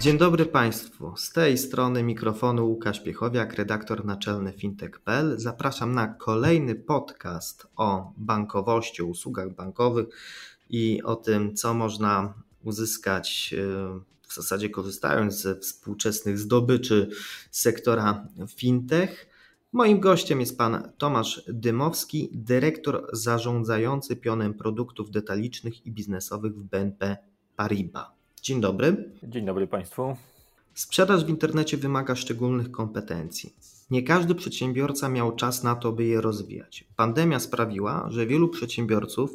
Dzień dobry Państwu. Z tej strony mikrofonu Łukasz Piechowiak, redaktor naczelny fintech.pl. Zapraszam na kolejny podcast o bankowości, usługach bankowych i o tym, co można uzyskać w zasadzie korzystając ze współczesnych zdobyczy sektora fintech. Moim gościem jest pan Tomasz Dymowski, dyrektor zarządzający pionem produktów detalicznych i biznesowych w BNP Paribas. Dzień dobry. Dzień dobry Państwu. Sprzedaż w internecie wymaga szczególnych kompetencji. Nie każdy przedsiębiorca miał czas na to, by je rozwijać. Pandemia sprawiła, że wielu przedsiębiorców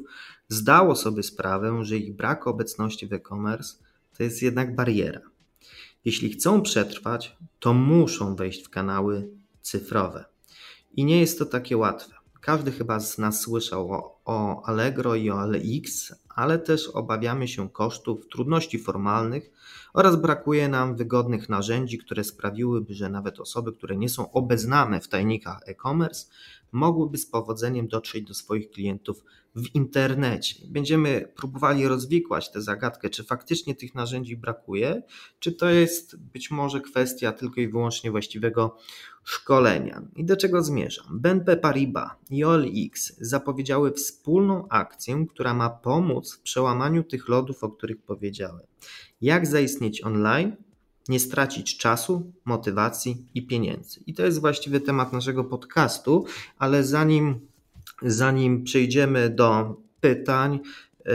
zdało sobie sprawę, że ich brak obecności w e-commerce to jest jednak bariera. Jeśli chcą przetrwać, to muszą wejść w kanały cyfrowe. I nie jest to takie łatwe. Każdy chyba z nas słyszał o, o Allegro i o ALX, ale też obawiamy się kosztów, trudności formalnych oraz brakuje nam wygodnych narzędzi, które sprawiłyby, że nawet osoby, które nie są obeznane w tajnikach e-commerce, mogłyby z powodzeniem dotrzeć do swoich klientów w internecie. Będziemy próbowali rozwikłać tę zagadkę, czy faktycznie tych narzędzi brakuje, czy to jest być może kwestia tylko i wyłącznie właściwego szkolenia. I do czego zmierzam? BNP Paribas i OLX zapowiedziały wspólną akcję, która ma pomóc w przełamaniu tych lodów, o których powiedziałem. Jak zaistnieć online, nie stracić czasu, motywacji i pieniędzy. I to jest właściwy temat naszego podcastu, ale zanim, zanim przejdziemy do pytań, yy,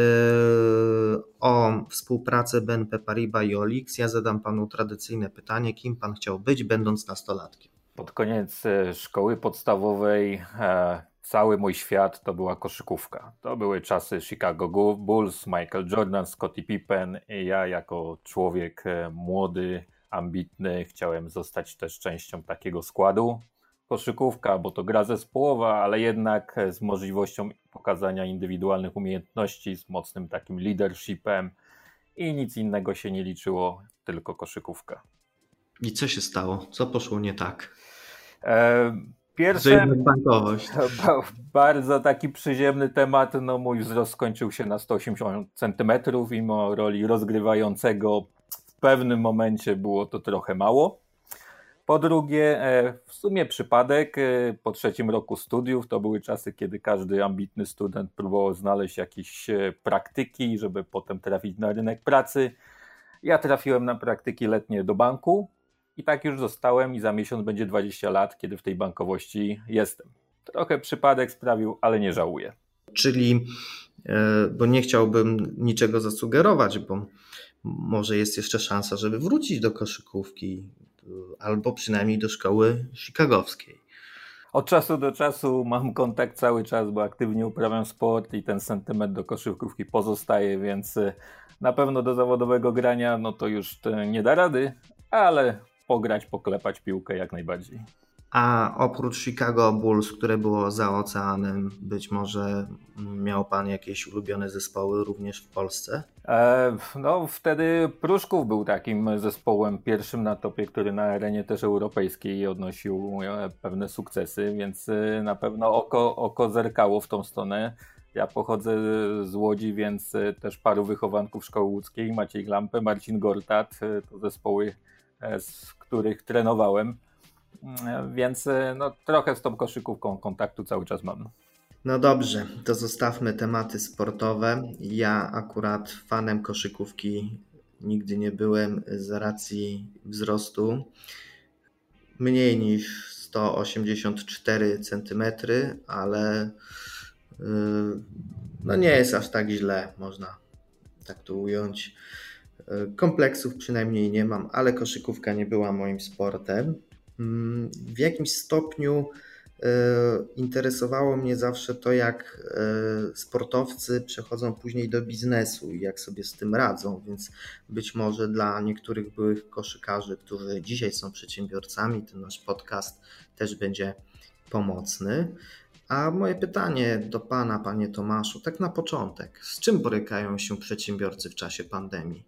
o współpracę BNP Paribas i OLX, ja zadam panu tradycyjne pytanie, kim pan chciał być, będąc nastolatkiem? Pod koniec e, szkoły podstawowej e, cały mój świat to była koszykówka. To były czasy Chicago Bulls, Michael Jordan, Scottie Pippen i ja jako człowiek e, młody, ambitny chciałem zostać też częścią takiego składu. Koszykówka, bo to gra zespołowa, ale jednak z możliwością pokazania indywidualnych umiejętności, z mocnym takim leadershipem i nic innego się nie liczyło, tylko koszykówka. I co się stało? Co poszło nie tak? E, pierwsze, bankowość. Bardzo taki przyziemny temat. No, mój wzrost skończył się na 180 cm, mimo roli rozgrywającego. W pewnym momencie było to trochę mało. Po drugie, e, w sumie przypadek, e, po trzecim roku studiów, to były czasy, kiedy każdy ambitny student próbował znaleźć jakieś praktyki, żeby potem trafić na rynek pracy. Ja trafiłem na praktyki letnie do banku, i tak już zostałem i za miesiąc będzie 20 lat, kiedy w tej bankowości jestem. Trochę przypadek sprawił, ale nie żałuję. Czyli, e, bo nie chciałbym niczego zasugerować, bo może jest jeszcze szansa, żeby wrócić do koszykówki albo przynajmniej do szkoły chicagowskiej. Od czasu do czasu mam kontakt cały czas, bo aktywnie uprawiam sport i ten sentyment do koszykówki pozostaje, więc e, na pewno do zawodowego grania no to już nie da rady, ale pograć, poklepać piłkę jak najbardziej. A oprócz Chicago Bulls, które było za oceanem, być może miał Pan jakieś ulubione zespoły również w Polsce? E, no, wtedy Pruszków był takim zespołem pierwszym na topie, który na arenie też europejskiej odnosił e, pewne sukcesy, więc e, na pewno oko, oko zerkało w tą stronę. Ja pochodzę z Łodzi, więc e, też paru wychowanków szkoły łódzkiej, Maciej Lampę, Marcin Gortat, to zespoły z których trenowałem, więc e, no, trochę z tą koszykówką kontaktu cały czas mam. No dobrze, to zostawmy tematy sportowe. Ja akurat fanem koszykówki nigdy nie byłem z racji wzrostu. Mniej niż 184 cm, ale no nie jest aż tak źle, można tak to ująć. Kompleksów przynajmniej nie mam, ale koszykówka nie była moim sportem. Mm, w jakimś stopniu interesowało mnie zawsze to, jak sportowcy przechodzą później do biznesu i jak sobie z tym radzą, więc być może dla niektórych byłych koszykarzy, którzy dzisiaj są przedsiębiorcami, ten nasz podcast też będzie pomocny. A moje pytanie do Pana, Panie Tomaszu, tak na początek. Z czym borykają się przedsiębiorcy w czasie pandemii?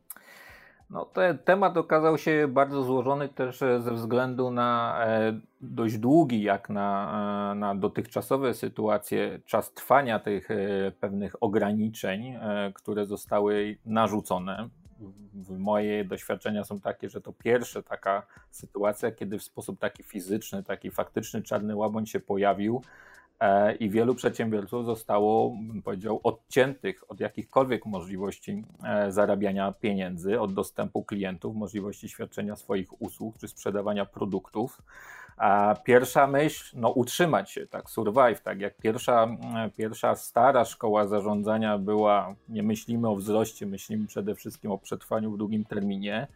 No, ten temat okazał się bardzo złożony też e, ze względu na e, dość długi, jak na, e, na dotychczasowe sytuacje, czas trwania tych pewnych ograniczeń, które zostały narzucone. Moje doświadczenia są takie, że to pierwsza taka sytuacja, kiedy w sposób taki fizyczny, taki faktyczny czarny łabędź się pojawił, i wielu przedsiębiorców zostało, bym powiedział, odciętych od jakichkolwiek możliwości e, zarabiania pieniędzy, od dostępu klientów, możliwości świadczenia swoich usług czy sprzedawania produktów. A pierwsza myśl, no utrzymać się, tak, survive, tak jak pierwsza, e, pierwsza stara szkoła zarządzania była, nie myślimy o wzroście, myślimy przede wszystkim o przetrwaniu w długim terminie,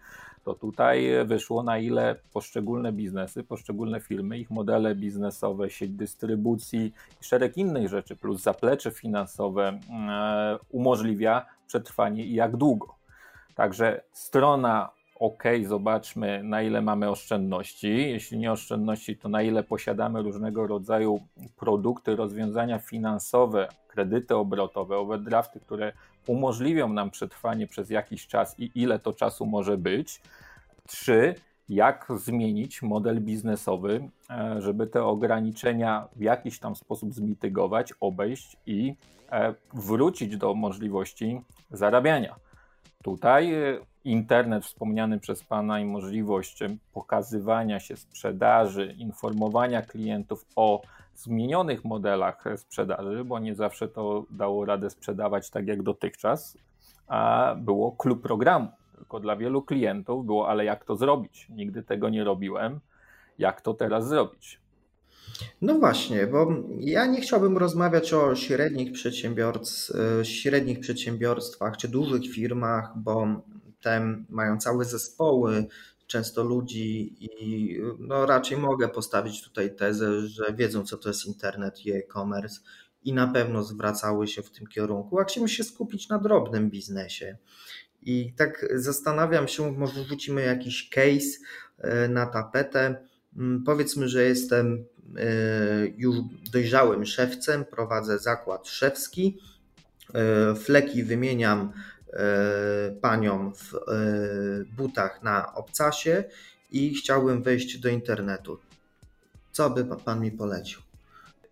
to tutaj wyszło na ile poszczególne biznesy, poszczególne firmy, ich modele biznesowe, sieć dystrybucji i szereg innych rzeczy, plus zaplecze finansowe e, umożliwia przetrwanie i jak długo. Także strona OK, zobaczmy na ile mamy oszczędności. Jeśli nie oszczędności, to na ile posiadamy różnego rodzaju produkty, rozwiązania finansowe, kredyty obrotowe, overdrafty, które umożliwią nam przetrwanie przez jakiś czas i ile to czasu może być. Trzy, jak zmienić model biznesowy, e, żeby te ograniczenia w jakiś tam sposób zmitygować, obejść i e, wrócić do możliwości zarabiania. Tutaj e, internet wspomniany przez Pana i możliwość pokazywania się sprzedaży, informowania klientów o zmienionych modelach sprzedaży, bo nie zawsze to dało radę sprzedawać tak jak dotychczas, a było klub programu. Tylko dla wielu klientów było, ale jak to zrobić? Nigdy tego nie robiłem. Jak to teraz zrobić? No właśnie, bo ja nie chciałbym rozmawiać o średnich, przedsiębiorstw, średnich przedsiębiorstwach czy dużych firmach, bo te mają całe zespoły, często ludzi i no raczej mogę postawić tutaj tezę, że wiedzą co to jest internet i e-commerce i na pewno zwracały się w tym kierunku, a chcielibyśmy się skupić na drobnym biznesie. I tak zastanawiam się, może rzucimy jakiś case e, na tapetę. Mm, powiedzmy, że jestem e, już dojrzałym szewcem, prowadzę zakład szewski. E, fleki wymieniam paniom w butach na obcasie i chciałbym wejść do internetu. Co by pan mi polecił?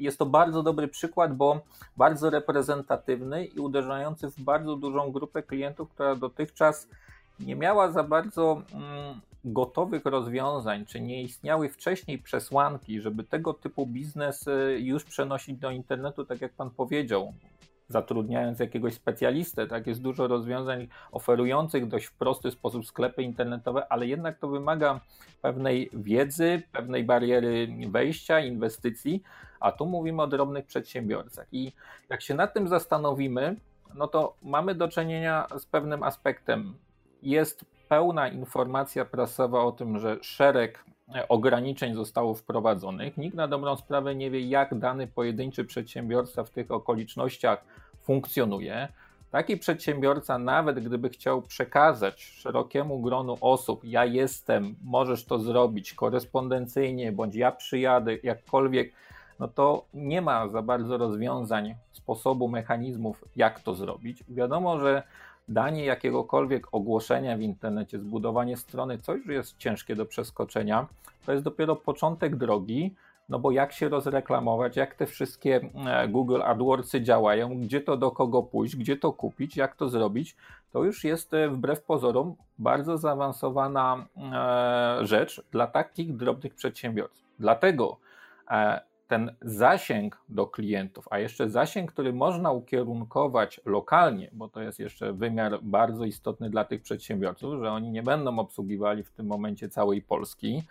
jest to bardzo dobry przykład, bo bardzo reprezentatywny i uderzający w bardzo dużą grupę klientów, która dotychczas nie miała za bardzo mm, gotowych rozwiązań, czy nie istniały wcześniej przesłanki, żeby tego typu biznes y, już przenosić do internetu, tak jak Pan powiedział zatrudniając jakiegoś specjalistę, tak jest dużo rozwiązań oferujących dość w prosty sposób sklepy internetowe, ale jednak to wymaga pewnej wiedzy, pewnej bariery wejścia, inwestycji, a tu mówimy o drobnych przedsiębiorcach. I jak się nad tym zastanowimy, no to mamy do czynienia z pewnym aspektem. Jest pełna informacja prasowa o tym, że szereg ograniczeń zostało wprowadzonych. Nikt na dobrą sprawę nie wie, jak dany pojedynczy przedsiębiorca w tych okolicznościach funkcjonuje. Taki przedsiębiorca, nawet gdyby chciał przekazać szerokiemu gronu osób, ja jestem, możesz to zrobić korespondencyjnie, bądź ja przyjadę, jakkolwiek, no to nie ma za bardzo rozwiązań, sposobu, mechanizmów, jak to zrobić. Wiadomo, że danie jakiegokolwiek ogłoszenia w internecie, zbudowanie strony, coś już jest ciężkie do przeskoczenia, to jest dopiero początek drogi, no bo jak się rozreklamować, jak te wszystkie e, Google AdWordsy działają, gdzie to do kogo pójść, gdzie to kupić, jak to zrobić, to już jest e, wbrew pozorom bardzo zaawansowana e, rzecz dla takich drobnych przedsiębiorców. Dlatego ten zasięg do klientów, a jeszcze zasięg, który można ukierunkować lokalnie, bo to jest jeszcze wymiar bardzo istotny dla tych przedsiębiorców, że oni nie będą obsługiwali w tym momencie całej Polski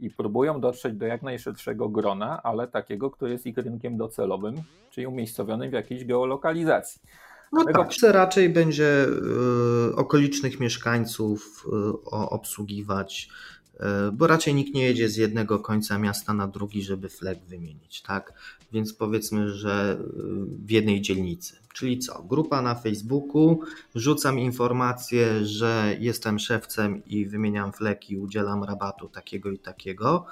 i próbują dotrzeć do jak najszerszego grona, ale takiego, który jest ich rynkiem docelowym, czyli umiejscowionym w jakiejś geolokalizacji. No Tego... tak, raczej będzie y, okolicznych mieszkańców y, obsługiwać bo raczej nikt nie jedzie z jednego końca miasta na drugi, żeby flag wymienić, tak? Więc powiedzmy, że e, w jednej dzielnicy. Czyli co? Grupa na Facebooku, rzucam informację, że jestem szewcem i wymieniam fleki, udzielam rabatu takiego i takiego.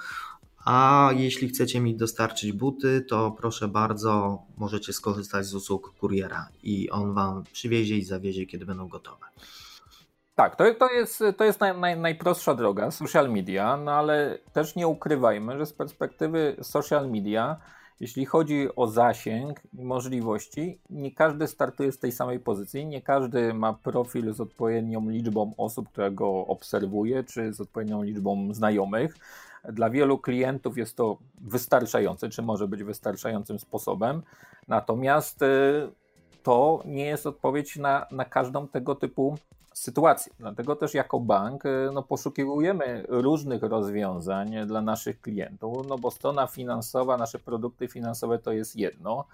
A jeśli chcecie mi dostarczyć buty, to proszę bardzo, możecie skorzystać z usług kuriera i on wam przywiezie i zawiezie, kiedy będą gotowe. Tak, to, to jest, to jest naj, naj, najprostsza droga, social media, no ale też nie ukrywajmy, że z perspektywy social media, jeśli chodzi o zasięg i możliwości, nie każdy startuje z tej samej pozycji, nie każdy ma profil z odpowiednią liczbą osób, które go obserwuje, czy z odpowiednią liczbą znajomych. Dla wielu klientów jest to wystarczające, czy może być wystarczającym sposobem, natomiast y, to nie jest odpowiedź na, na każdą tego typu sytuację. Dlatego też jako bank y, no, różnych rozwiązań dla naszych klientów, no bo strona finansowa, nasze produkty finansowe to jest jedno.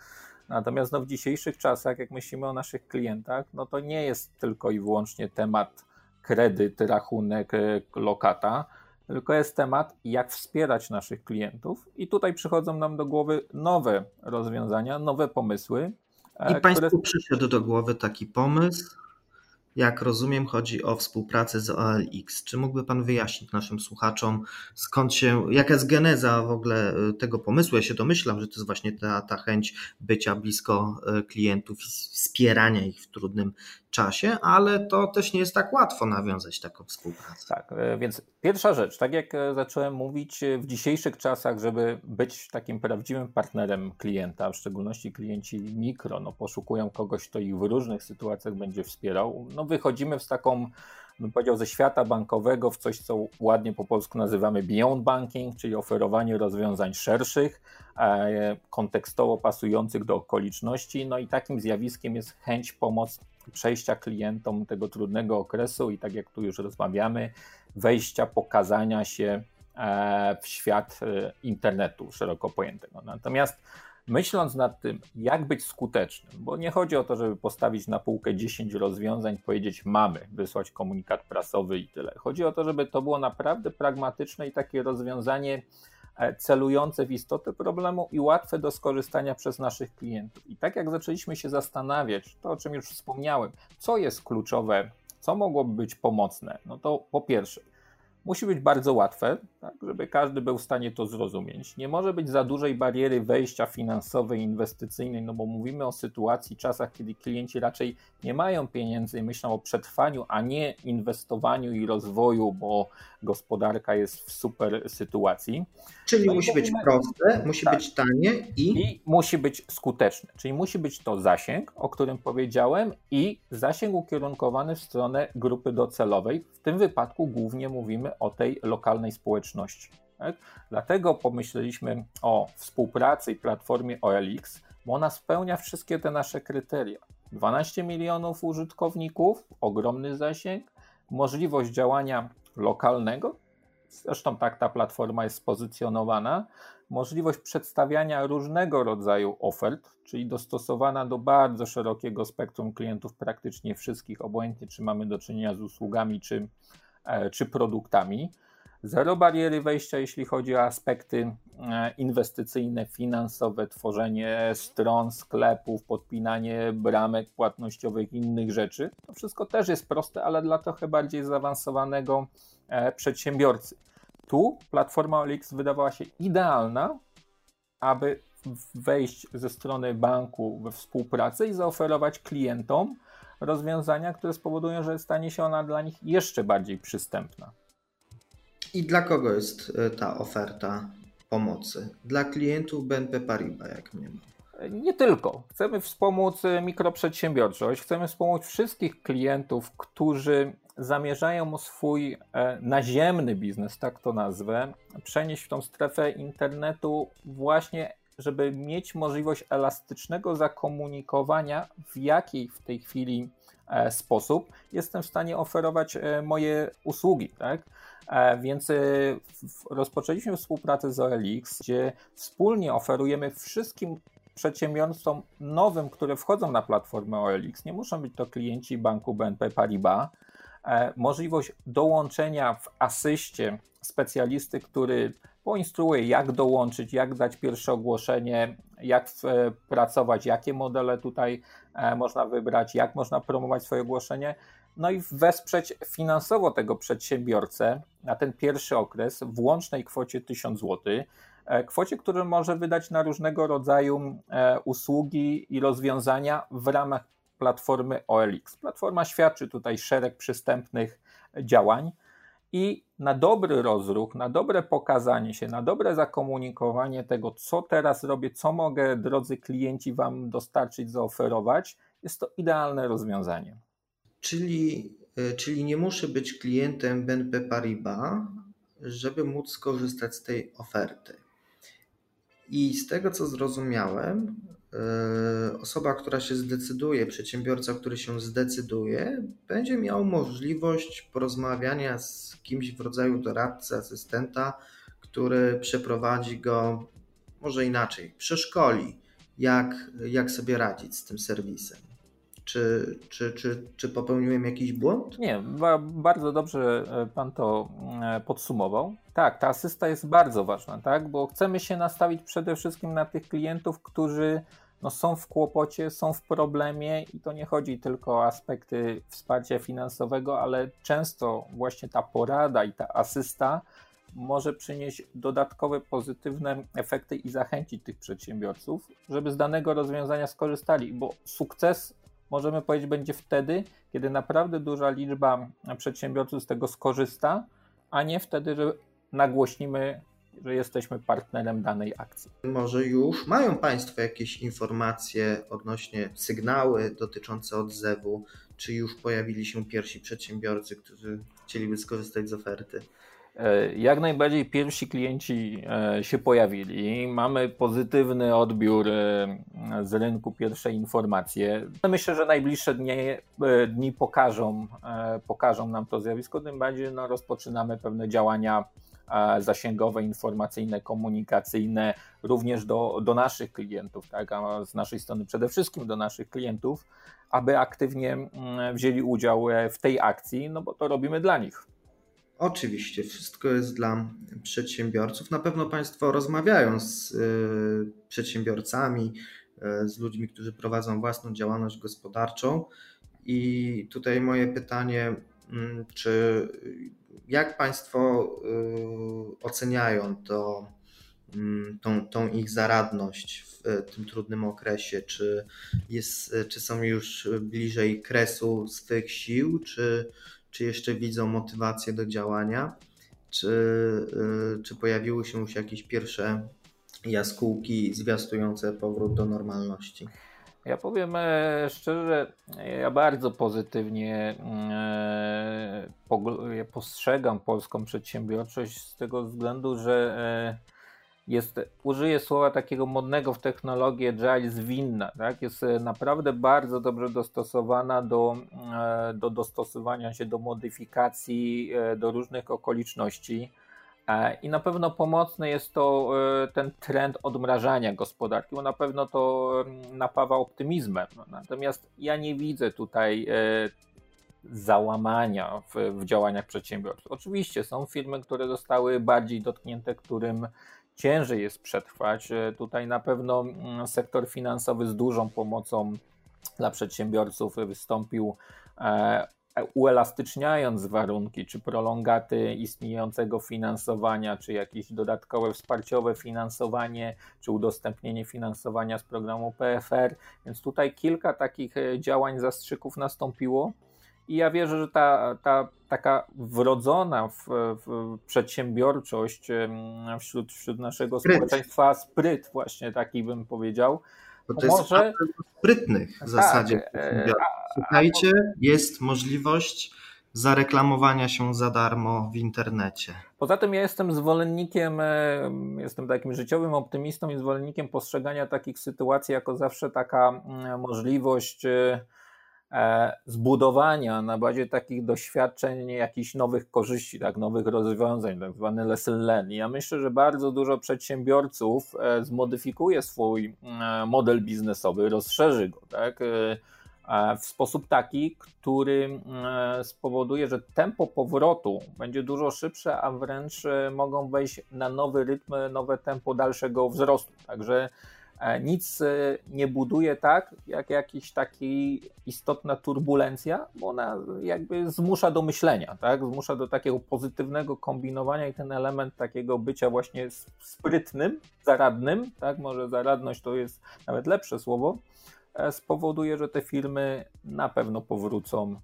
Natomiast no, w dzisiejszych czasach, jak myślimy o naszych klientach, no to nie jest tylko i wyłącznie temat kredyt, rachunek, y, lokata, tylko jest temat, jak wspierać naszych klientów. I tutaj przychodzą nam do głowy nowe rozwiązania, nowe pomysły. I które... Państwu przyszedł do głowy taki pomysł, jak rozumiem, chodzi o współpracę z OLX. Czy mógłby Pan wyjaśnić naszym słuchaczom, skąd się, jaka jest geneza w ogóle e, tego pomysłu? Ja się domyślam, że to jest właśnie ta, ta chęć bycia blisko e, klientów i wspierania ich w trudnym czasie, ale to też nie jest tak łatwo nawiązać taką współpracę. Tak, e, więc pierwsza rzecz, tak jak zacząłem mówić, w dzisiejszych czasach, żeby być takim prawdziwym partnerem klienta, w szczególności klienci mikro, no poszukują kogoś, kto ich w różnych sytuacjach będzie wspierał, no wychodzimy z taką bym powiedział, ze świata bankowego w coś, co ładnie po polsku nazywamy beyond banking, czyli oferowanie rozwiązań szerszych, kontekstowo pasujących do okoliczności. No i takim zjawiskiem jest chęć pomocy przejścia klientom tego trudnego okresu i tak jak tu już rozmawiamy, wejścia, pokazania się e, w świat e, internetu szeroko pojętego. Natomiast myśląc nad tym, jak być skutecznym, bo nie chodzi o to, żeby postawić na półkę 10 rozwiązań, powiedzieć mamy, wysłać komunikat prasowy i tyle. Chodzi o to, żeby to było naprawdę pragmatyczne i takie rozwiązanie E, celujące w istotę problemu i łatwe do skorzystania przez naszych klientów. I tak jak zaczęliśmy się zastanawiać, to o czym już wspomniałem, co jest kluczowe, co mogłoby być pomocne, no to po pierwsze, musi być bardzo łatwe, tak, żeby każdy był w stanie to zrozumieć. Nie może być za dużej bariery wejścia finansowej, inwestycyjnej, no bo mówimy o sytuacji, czasach, kiedy klienci raczej nie mają pieniędzy i myślą o przetrwaniu, a nie inwestowaniu i rozwoju, bo gospodarka jest w super sytuacji. Czyli no musi być proste, musi tak, być tanie i... i musi być skuteczne. Czyli musi być to zasięg, o którym powiedziałem, i zasięg ukierunkowany w stronę grupy docelowej. W tym wypadku głównie mówimy o tej lokalnej społeczności. Tak? Dlatego pomyśleliśmy o współpracy i platformie OLX, bo ona spełnia wszystkie te nasze kryteria. 12 milionów użytkowników, ogromny zasięg, możliwość działania lokalnego, zresztą tak ta platforma jest spozycjonowana, możliwość przedstawiania różnego rodzaju ofert, czyli dostosowana do bardzo szerokiego spektrum klientów, praktycznie wszystkich, obojętnie czy mamy do czynienia z usługami czy, czy produktami. Zero bariery wejścia, jeśli chodzi o aspekty e, inwestycyjne, finansowe, tworzenie stron, sklepów, podpinanie bramek płatnościowych, innych rzeczy. To wszystko też jest proste, ale dla trochę bardziej zaawansowanego e, przedsiębiorcy. Tu platforma OLX wydawała się idealna, aby wejść ze strony banku we współpracę i zaoferować klientom rozwiązania, które spowodują, że stanie się ona dla nich jeszcze bardziej przystępna. I dla kogo jest e, ta oferta pomocy? Dla klientów BNP Paribas, jak mnie ma. Nie tylko. Chcemy wspomóc e, mikroprzedsiębiorczość, chcemy wspomóc wszystkich klientów, którzy zamierzają swój e, naziemny biznes, tak to nazwę, przenieść w tą strefę internetu właśnie, żeby mieć możliwość elastycznego zakomunikowania, w jakiej w tej chwili sposób jestem w stanie oferować moje usługi. Tak? E, więc e, rozpoczęliśmy współpracę z OLX, gdzie wspólnie oferujemy wszystkim przedsiębiorstwom nowym, które wchodzą na platformę OLX, nie muszą być to klienci banku BNP Paribas, e, możliwość dołączenia w asyście specjalisty, który poinstruuje, jak dołączyć, jak dać pierwsze ogłoszenie, jak pracować, jakie modele tutaj można wybrać, jak można promować swoje ogłoszenie no i wesprzeć finansowo tego przedsiębiorcę na ten pierwszy okres w łącznej kwocie 1000 zł, e, kwocie, którą może wydać na różnego rodzaju e, usługi i rozwiązania w ramach platformy OLX. Platforma świadczy tutaj szereg przystępnych działań i na dobry rozruch, na dobre pokazanie się, na dobre zakomunikowanie tego, co teraz robię, co mogę, drodzy klienci, Wam dostarczyć, zaoferować, jest to idealne rozwiązanie. Czyli, e, czyli nie muszę być klientem BNP Paribas, żeby móc skorzystać z tej oferty. I z tego co zrozumiałem, osoba, która się zdecyduje, przedsiębiorca, który się zdecyduje, będzie miał możliwość porozmawiania z kimś w rodzaju doradcy, asystenta, który przeprowadzi go może inaczej, przeszkoli, jak, jak sobie radzić z tym serwisem. Czy, czy, czy, czy popełniłem jakiś błąd? Nie, bardzo dobrze e, Pan to e, podsumował. Tak, ta asysta jest bardzo ważna, tak? bo chcemy się nastawić przede wszystkim na tych klientów, którzy no, są w kłopocie, są w problemie i to nie chodzi tylko o aspekty wsparcia finansowego, ale często właśnie ta porada i ta asysta może przynieść dodatkowe pozytywne efekty i zachęcić tych przedsiębiorców, żeby z danego rozwiązania skorzystali, bo sukces możemy powiedzieć, będzie wtedy, kiedy naprawdę duża liczba przedsiębiorców z tego skorzysta, a nie wtedy, że nagłośnimy, że jesteśmy partnerem danej akcji. Może już mają Państwo jakieś informacje odnośnie sygnały dotyczące odzewu, czy już pojawili się pierwsi przedsiębiorcy, którzy chcieliby skorzystać z oferty? E, jak najbardziej pierwsi klienci e, się pojawili. Mamy pozytywny odbiór e, z rynku, pierwsze informacje. Myślę, że najbliższe dni, dni pokażą, pokażą nam to zjawisko, tym bardziej no, rozpoczynamy pewne działania zasięgowe, informacyjne, komunikacyjne, również do, do naszych klientów, tak, a z naszej strony przede wszystkim do naszych klientów, aby aktywnie mm, wzięli udział w tej akcji, no bo to robimy dla nich. Oczywiście, wszystko jest dla przedsiębiorców. Na pewno Państwo rozmawiają z y, przedsiębiorcami, y, z ludźmi, którzy prowadzą własną działalność gospodarczą. I tutaj moje pytanie, mm, czy jak Państwo y, oceniają to, mm, tą, tą ich zaradność w tym trudnym okresie? Czy, jest, czy są już bliżej kresu swych sił, czy, czy jeszcze widzą motywację do działania, czy, y, czy pojawiły się już jakieś pierwsze jaskółki zwiastujące powrót do normalności? Ja powiem e, szczerze, ja bardzo pozytywnie e, postrzegam polską przedsiębiorczość z tego względu, że e, jest, użyję słowa takiego modnego w technologii agile, zwinna, tak? jest e, naprawdę bardzo dobrze dostosowana do, e, do dostosowania się do modyfikacji, e, do różnych okoliczności. I na pewno pomocny jest to ten trend odmrażania gospodarki, bo na pewno to napawa optymizmem. Natomiast ja nie widzę tutaj załamania w, w działaniach przedsiębiorców. Oczywiście są firmy, które zostały bardziej dotknięte, którym ciężej jest przetrwać. E, tutaj na pewno mm, sektor finansowy z dużą pomocą dla przedsiębiorców wystąpił e, uelastyczniając warunki, czy prolongaty istniejącego finansowania, czy jakieś dodatkowe wsparciowe finansowanie, czy udostępnienie finansowania z programu PFR. Więc tutaj kilka takich e, działań zastrzyków nastąpiło. I ja wierzę, że ta, ta taka wrodzona w, w przedsiębiorczość wśród, wśród naszego spryt. społeczeństwa, spryt właśnie taki bym powiedział, Bo to może... jest sprytnych w tak, zasadzie. E, Słuchajcie, jest możliwość zareklamowania się za darmo w internecie. Poza tym ja jestem zwolennikiem, e, jestem takim życiowym optymistą i zwolennikiem postrzegania takich sytuacji jako zawsze taka możliwość e, E, zbudowania na bazie takich doświadczeń jakichś nowych korzyści, tak, nowych rozwiązań, tak zwany lesson learn. Ja myślę, że bardzo dużo przedsiębiorców e, zmodyfikuje swój e, model biznesowy, rozszerzy go, tak, w sposób taki, który spowoduje, że tempo powrotu będzie dużo szybsze, a wręcz mogą wejść na nowy rytm, nowe tempo dalszego wzrostu. Także E, nic e, nie buduje tak, jak jakiś taki istotna turbulencja, bo ona jakby zmusza do myślenia, tak? zmusza do takiego pozytywnego kombinowania i ten element takiego bycia właśnie sprytnym, zaradnym, tak? może zaradność to jest nawet lepsze słowo, e, spowoduje, że te firmy na pewno powrócą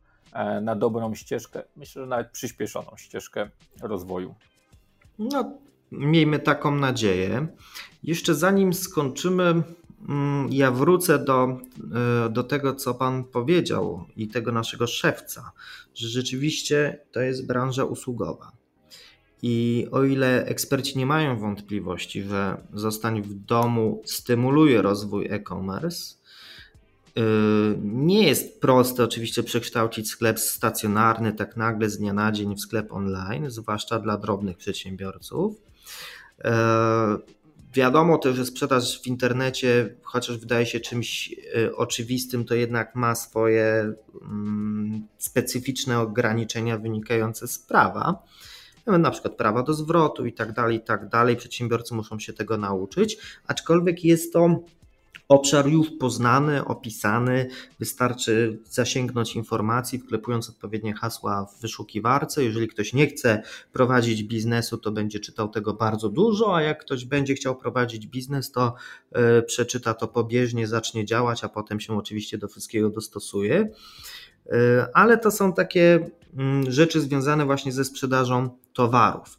na dobrą ścieżkę, myślę, że nawet przyspieszoną ścieżkę rozwoju. No, Miejmy taką nadzieję. Jeszcze zanim skończymy, mm, ja wrócę do, e, do tego, co Pan powiedział i tego naszego szewca, że rzeczywiście to jest branża usługowa. I o ile eksperci nie mają wątpliwości, że zostań w domu stymuluje rozwój e-commerce, e, nie jest proste oczywiście przekształcić sklep stacjonarny tak nagle z dnia na dzień w sklep online, zwłaszcza dla drobnych przedsiębiorców. E, wiadomo też, że sprzedaż w internecie, chociaż wydaje się czymś e, oczywistym, to jednak ma swoje mm, specyficzne ograniczenia wynikające z prawa. Na przykład prawa do zwrotu i tak dalej, i tak dalej. Przedsiębiorcy muszą się tego nauczyć, aczkolwiek jest to Obszar już poznany, opisany, wystarczy zasięgnąć informacji, wklepując odpowiednie hasła w wyszukiwarce. Jeżeli ktoś nie chce prowadzić biznesu, to będzie czytał tego bardzo dużo, a jak ktoś będzie chciał prowadzić biznes, to e, przeczyta to pobieżnie, zacznie działać, a potem się oczywiście do wszystkiego dostosuje. E, ale to są takie mm, rzeczy związane właśnie ze sprzedażą towarów.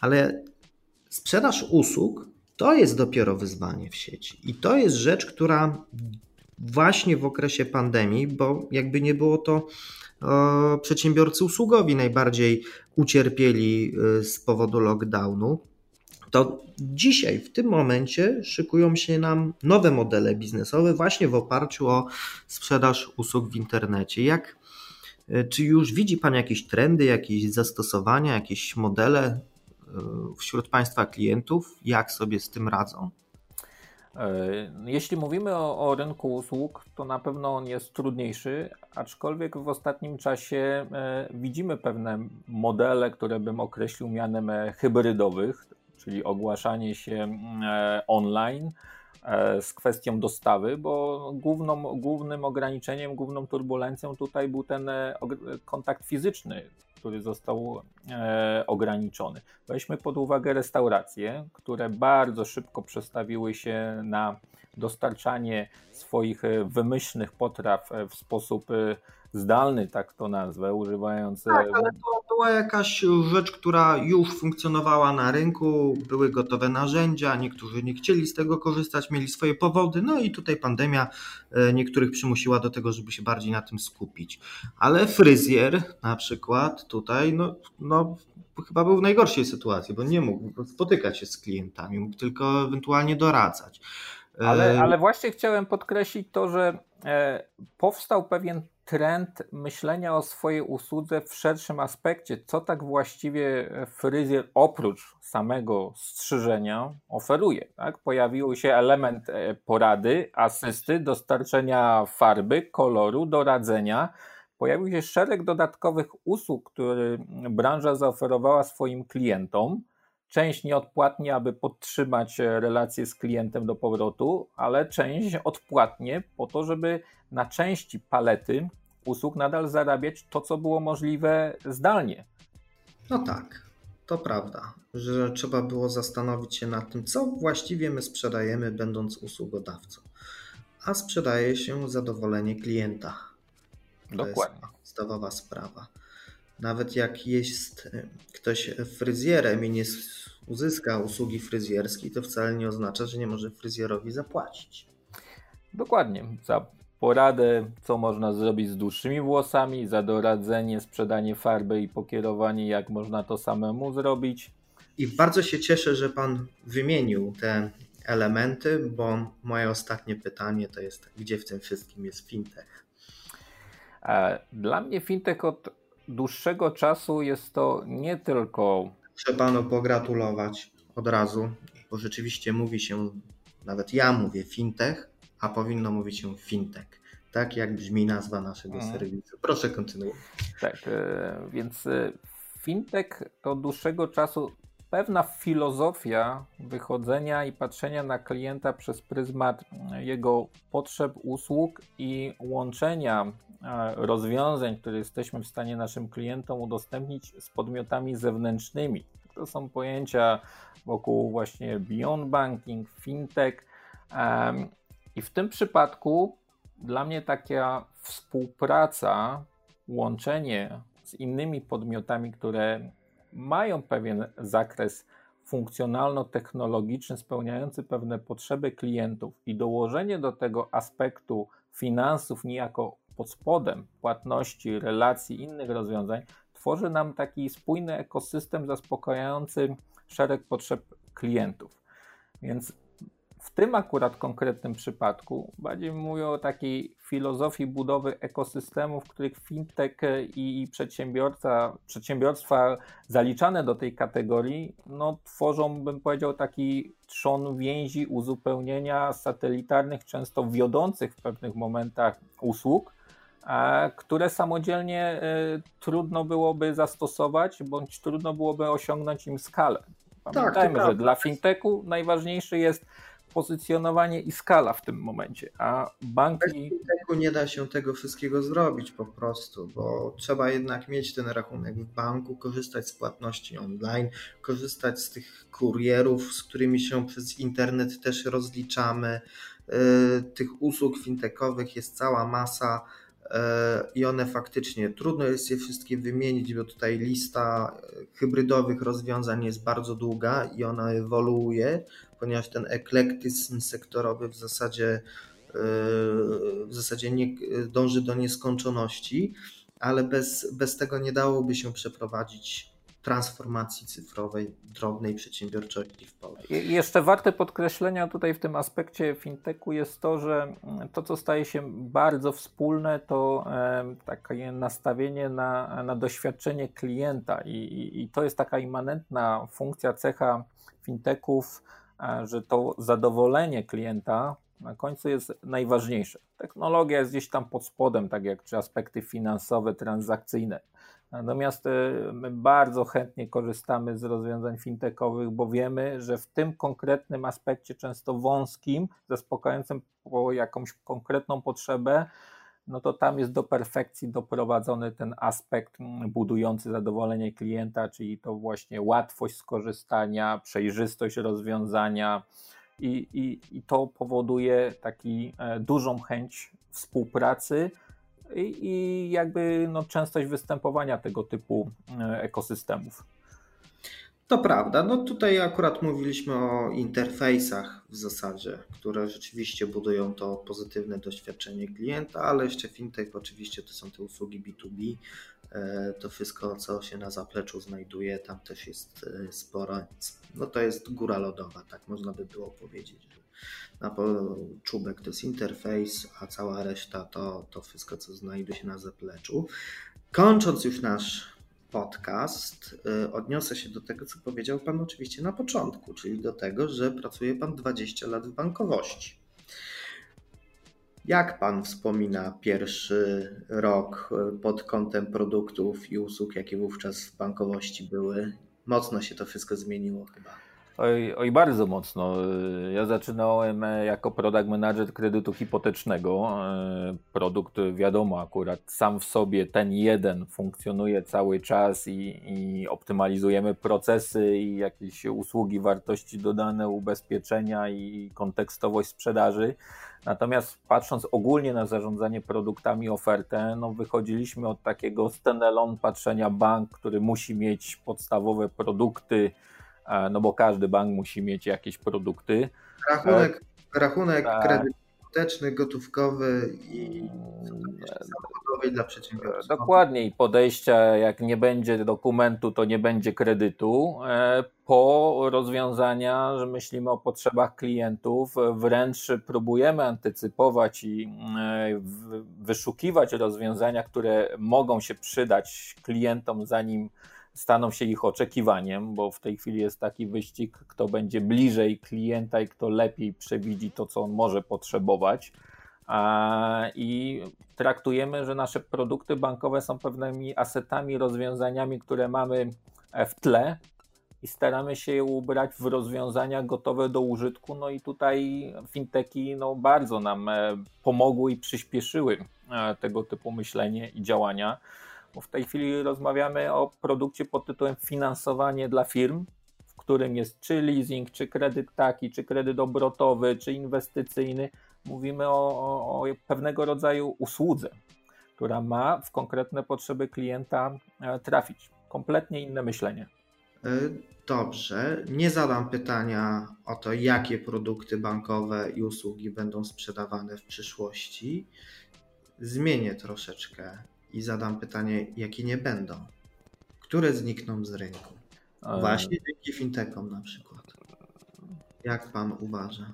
Ale sprzedaż usług to jest dopiero wyzwanie w sieci. I to jest rzecz, która właśnie w okresie pandemii, bo jakby nie było to e, przedsiębiorcy usługowi najbardziej ucierpieli e, z powodu lockdownu. To dzisiaj, w tym momencie, szykują się nam nowe modele biznesowe, właśnie w oparciu o sprzedaż usług w internecie. Jak, e, czy już widzi Pan jakieś trendy, jakieś zastosowania, jakieś modele wśród Państwa klientów, jak sobie z tym radzą? E, jeśli mówimy o, o, rynku usług, to na pewno on jest trudniejszy, aczkolwiek w ostatnim czasie e, widzimy pewne modele, które bym określił mianem e, hybrydowych, czyli ogłaszanie się online z kwestią dostawy, bo główną, głównym ograniczeniem, główną turbulencją tutaj był ten kontakt fizyczny, który został e, ograniczony. Weźmy pod uwagę restauracje, które bardzo szybko przestawiły się na dostarczanie swoich e, wymyślnych potraw e, w sposób zdalny, tak to nazwę, używając. Tak, ale to była jakaś rzecz, która już funkcjonowała na rynku, były gotowe narzędzia, niektórzy nie chcieli z tego korzystać, mieli swoje powody, no i tutaj pandemia niektórych przymusiła do tego, żeby się bardziej na tym skupić. Ale fryzjer na przykład tutaj, no, no chyba był w najgorszej sytuacji, bo nie mógł spotykać się z klientami, mógł tylko ewentualnie doradzać. Ale, ale właśnie chciałem podkreślić to, że e, powstał pewien trend myślenia o swojej usłudze w szerszym aspekcie, co tak właściwie fryzjer oprócz samego strzyżenia oferuje. Tak? Pojawił się element e, porady, asysty, dostarczenia farby, koloru, doradzenia. Pojawił się szereg dodatkowych usług, które branża zaoferowała swoim klientom część nieodpłatnie, aby podtrzymać e, relacje z klientem do powrotu, ale część odpłatnie po to, żeby na części palety usług nadal zarabiać to, co było możliwe zdalnie. No tak, to prawda, że trzeba było zastanowić się nad tym, co właściwie my sprzedajemy, będąc usługodawcą. A sprzedaje się zadowolenie klienta. To Dokładnie. jest podstawowa sprawa. Nawet jak jest e, ktoś fryzjerem i nie uzyska usługi fryzjerskiej, to wcale nie oznacza, że nie może fryzjerowi zapłacić. Dokładnie. Za poradę, co można zrobić z dłuższymi włosami, za doradzenie, sprzedanie farby i pokierowanie, jak można to samemu zrobić. I bardzo się cieszę, że Pan wymienił te elementy, bo moje ostatnie pytanie to jest, gdzie w tym wszystkim jest fintech? Dla mnie fintech od dłuższego czasu jest to nie tylko Muszę panu pogratulować od razu, bo rzeczywiście mówi się, nawet ja mówię fintech, a powinno mówić się fintech. Tak jak brzmi nazwa naszego hmm. serwisu. Proszę kontynuować. Tak, więc fintech to od dłuższego czasu pewna filozofia wychodzenia i patrzenia na klienta przez pryzmat jego potrzeb, usług i łączenia e, rozwiązań, które jesteśmy w stanie naszym klientom udostępnić z podmiotami zewnętrznymi. To są pojęcia wokół właśnie beyond banking, fintech. I w tym przypadku dla mnie taka współpraca, łączenie z innymi podmiotami, które mają pewien zakres funkcjonalno-technologiczny spełniający pewne potrzeby klientów i dołożenie do tego aspektu finansów niejako pod spodem płatności, relacji, innych rozwiązań, tworzy nam taki spójny ekosystem zaspokajający szereg potrzeb klientów. Więc w tym akurat konkretnym przypadku bardziej mówię o takiej filozofii budowy ekosystemów, w których fintech i przedsiębiorca, przedsiębiorstwa zaliczane do tej kategorii, no, tworzą, bym powiedział, taki trzon więzi, uzupełnienia satelitarnych, często wiodących w pewnych momentach usług, które samodzielnie e, trudno byłoby zastosować, bądź trudno byłoby osiągnąć im skalę. Tak, Pamiętajmy, tak, że dla fintechu najważniejszy jest pozycjonowanie i skala w tym momencie, a banki... Bez nie da się tego wszystkiego zrobić po prostu, bo trzeba jednak mieć ten rachunek w banku, korzystać z płatności online, korzystać z tych kurierów, z którymi się przez internet też rozliczamy. Y, tych usług fintechowych jest cała masa i one faktycznie trudno jest je wszystkie wymienić, bo tutaj lista e, hybrydowych rozwiązań jest bardzo długa i ona ewoluuje, ponieważ ten eklektyzm sektorowy w zasadzie e, w zasadzie nie, dąży do nieskończoności, ale bez, bez tego nie dałoby się przeprowadzić transformacji cyfrowej drobnej przedsiębiorczości w Polsce. Jeszcze warte podkreślenia tutaj w tym aspekcie fintechu jest to, że to, co staje się bardzo wspólne, to takie nastawienie na, na doświadczenie klienta I, i, i to jest taka immanentna funkcja, cecha fintechów, e, że to zadowolenie klienta na końcu jest najważniejsze. Technologia jest gdzieś tam pod spodem, tak jak czy aspekty finansowe, transakcyjne. Natomiast e, my bardzo chętnie korzystamy z rozwiązań fintechowych, bo wiemy, że w tym konkretnym aspekcie, często wąskim, zaspokajającym jakąś konkretną potrzebę, no to tam jest do perfekcji doprowadzony ten aspekt budujący zadowolenie klienta, czyli to właśnie łatwość skorzystania, przejrzystość rozwiązania. I, i, i to powoduje taki e, dużą chęć współpracy i, i jakby no, częstość występowania tego typu e, ekosystemów. To prawda. No tutaj akurat mówiliśmy o interfejsach w zasadzie, które rzeczywiście budują to pozytywne doświadczenie klienta, ale jeszcze fintech oczywiście to są te usługi B2B. E, to wszystko, co się na zapleczu znajduje, tam też jest e, spora, no to jest góra lodowa, tak można by było powiedzieć, na czubek to jest interfejs, a cała reszta to, to wszystko, co znajduje się na zapleczu. Kończąc już nasz podcast, y, odniosę się do tego, co powiedział Pan oczywiście na początku, czyli do tego, że pracuje Pan 20 lat w bankowości. Jak Pan wspomina pierwszy rok y, pod kątem produktów i usług, jakie wówczas w bankowości były? Mocno się to wszystko zmieniło chyba. Oj, oj, bardzo mocno. Ja zaczynałem e, jako product manager kredytu hipotecznego. E, produkt, wiadomo, akurat sam w sobie ten jeden funkcjonuje cały czas i, i optymalizujemy procesy i jakieś usługi, wartości dodane, ubezpieczenia i kontekstowość sprzedaży. Natomiast patrząc ogólnie na zarządzanie produktami, ofertę, no wychodziliśmy od takiego standalone patrzenia bank, który musi mieć podstawowe produkty, E, no bo każdy bank musi mieć jakieś produkty. Rachunek, rachunek tak. kredyt hipoteczny, gotówkowy i samochodowy dla przedsiębiorców. Dokładnie podejścia, jak nie będzie dokumentu, to nie będzie kredytu, e, po rozwiązania, że myślimy o potrzebach klientów, wręcz próbujemy antycypować i wyszukiwać rozwiązania, które mogą się przydać klientom, zanim staną się ich oczekiwaniem, bo w tej chwili jest taki wyścig, kto będzie bliżej klienta i kto lepiej przewidzi to, co on może potrzebować. I traktujemy, że nasze produkty bankowe są pewnymi asetami, rozwiązaniami, które mamy w tle i staramy się je ubrać w rozwiązania gotowe do użytku. No i tutaj finteki no, bardzo nam e, pomogły i przyspieszyły e, tego typu myślenie i działania. Bo w tej chwili rozmawiamy o produkcie pod tytułem finansowanie dla firm, którym jest czy leasing, czy kredyt taki, czy kredyt obrotowy, czy inwestycyjny. Mówimy o, o, o pewnego rodzaju usłudze, która ma w konkretne potrzeby klienta e, trafić. Kompletnie inne myślenie. Dobrze, nie zadam pytania o to, jakie produkty bankowe i usługi będą sprzedawane w przyszłości. Zmienię troszeczkę i zadam pytanie, jakie nie będą. Które znikną z rynku? Właśnie dzięki fintechom na przykład. Jak pan uważa?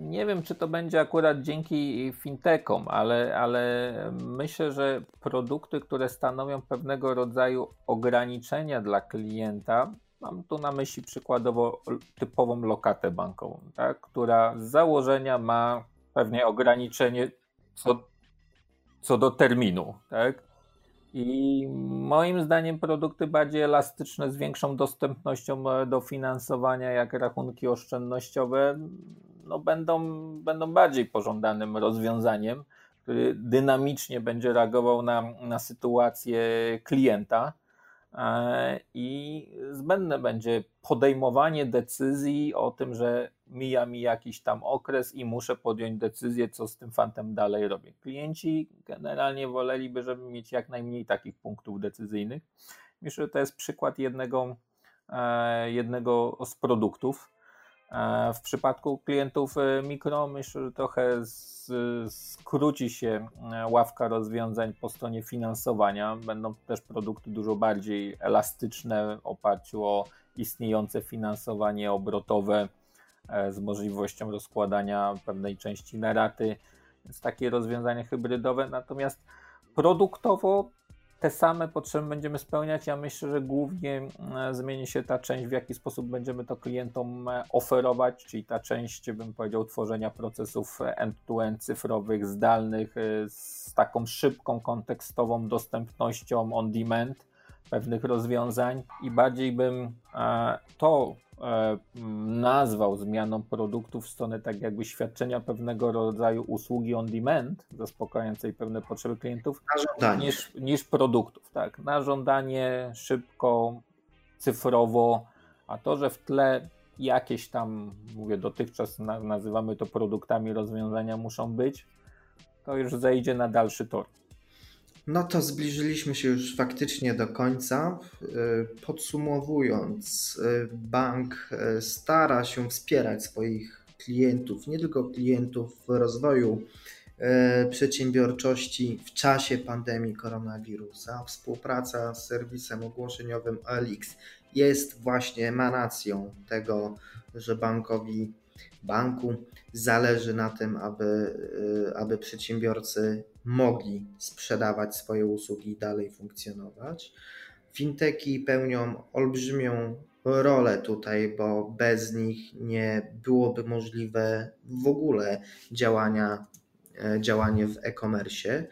Nie wiem, czy to będzie akurat dzięki fintechom, ale, ale myślę, że produkty, które stanowią pewnego rodzaju ograniczenia dla klienta, mam tu na myśli przykładowo typową lokatę bankową, tak, która z założenia ma pewnie ograniczenie co, co do terminu. Tak? I moim zdaniem produkty bardziej elastyczne z większą dostępnością do finansowania, jak rachunki oszczędnościowe, no będą, będą bardziej pożądanym rozwiązaniem, który dynamicznie będzie reagował na, na sytuację klienta. e, i zbędne będzie podejmowanie decyzji o tym, że mija mi jakiś tam okres i muszę podjąć decyzję, co z tym fantem dalej robię. Klienci generalnie woleliby, żeby mieć jak najmniej takich punktów decyzyjnych. Myślę, że to jest przykład jednego, e, jednego z produktów. E, w przypadku klientów e, mikro myślę, że trochę skróci się e, ławka rozwiązań po stronie finansowania. Będą też produkty dużo bardziej elastyczne w oparciu o istniejące finansowanie obrotowe z możliwością rozkładania pewnej części na raty, więc takie rozwiązania hybrydowe. Natomiast produktowo te same potrzeby będziemy spełniać. Ja myślę, że głównie e, zmieni się ta część, w jaki sposób będziemy to klientom e, oferować, czyli ta część, bym powiedział, tworzenia procesów end-to-end cyfrowych, zdalnych, e, z taką szybką, kontekstową dostępnością on demand pewnych rozwiązań i bardziej bym to E, nazwał zmianą produktów w stronę tak jakby świadczenia pewnego rodzaju usługi on demand, zaspokajającej pewne potrzeby klientów, niż, niż produktów. Tak? Na żądanie, szybko, cyfrowo, a to, że w tle jakieś tam, mówię, dotychczas nazywamy to produktami, rozwiązania muszą być, to już zejdzie na dalszy tor. No to zbliżyliśmy się już faktycznie do końca. E, podsumowując, e, bank e, stara się wspierać swoich klientów, nie tylko klientów w rozwoju przedsiębiorczości w czasie pandemii koronawirusa. Współpraca z serwisem ogłoszeniowym OLX jest właśnie emanacją tego, że bankowi banku zależy na tym, aby, aby przedsiębiorcy mogli sprzedawać swoje usługi i dalej funkcjonować. Finteki pełnią olbrzymią rolę tutaj, bo bez nich nie byłoby możliwe w ogóle działania, e, działanie w e-commerce.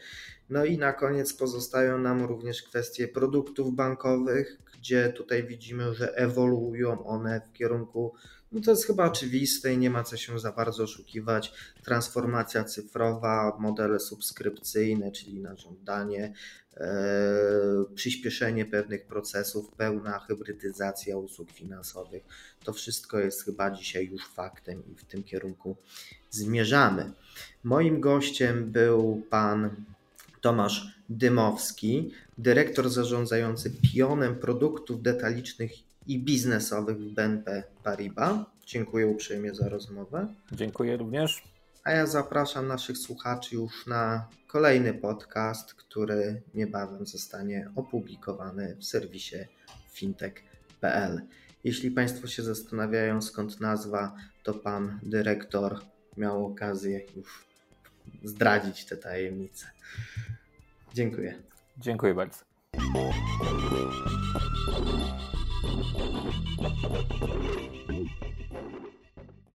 No i na koniec pozostają nam również kwestie produktów bankowych, gdzie tutaj widzimy, że ewoluują one w kierunku no to jest chyba oczywiste i nie ma co się za bardzo oszukiwać. Transformacja cyfrowa, modele subskrypcyjne, czyli na żądanie, e, przyspieszenie pewnych procesów, pełna hybrydyzacja usług finansowych. To wszystko jest chyba dzisiaj już faktem i w tym kierunku zmierzamy. Moim gościem był pan Tomasz Dymowski, dyrektor zarządzający pionem produktów detalicznych i biznesowych w BNP Paribas. Dziękuję uprzejmie za rozmowę. Dziękuję również. A ja zapraszam naszych słuchaczy już na kolejny podcast, który niebawem zostanie opublikowany w serwisie fintech.pl. Jeśli Państwo się zastanawiają skąd nazwa, to pan dyrektor miał okazję już zdradzić te tajemnice. Dziękuję. Dziękuję bardzo. Thank you.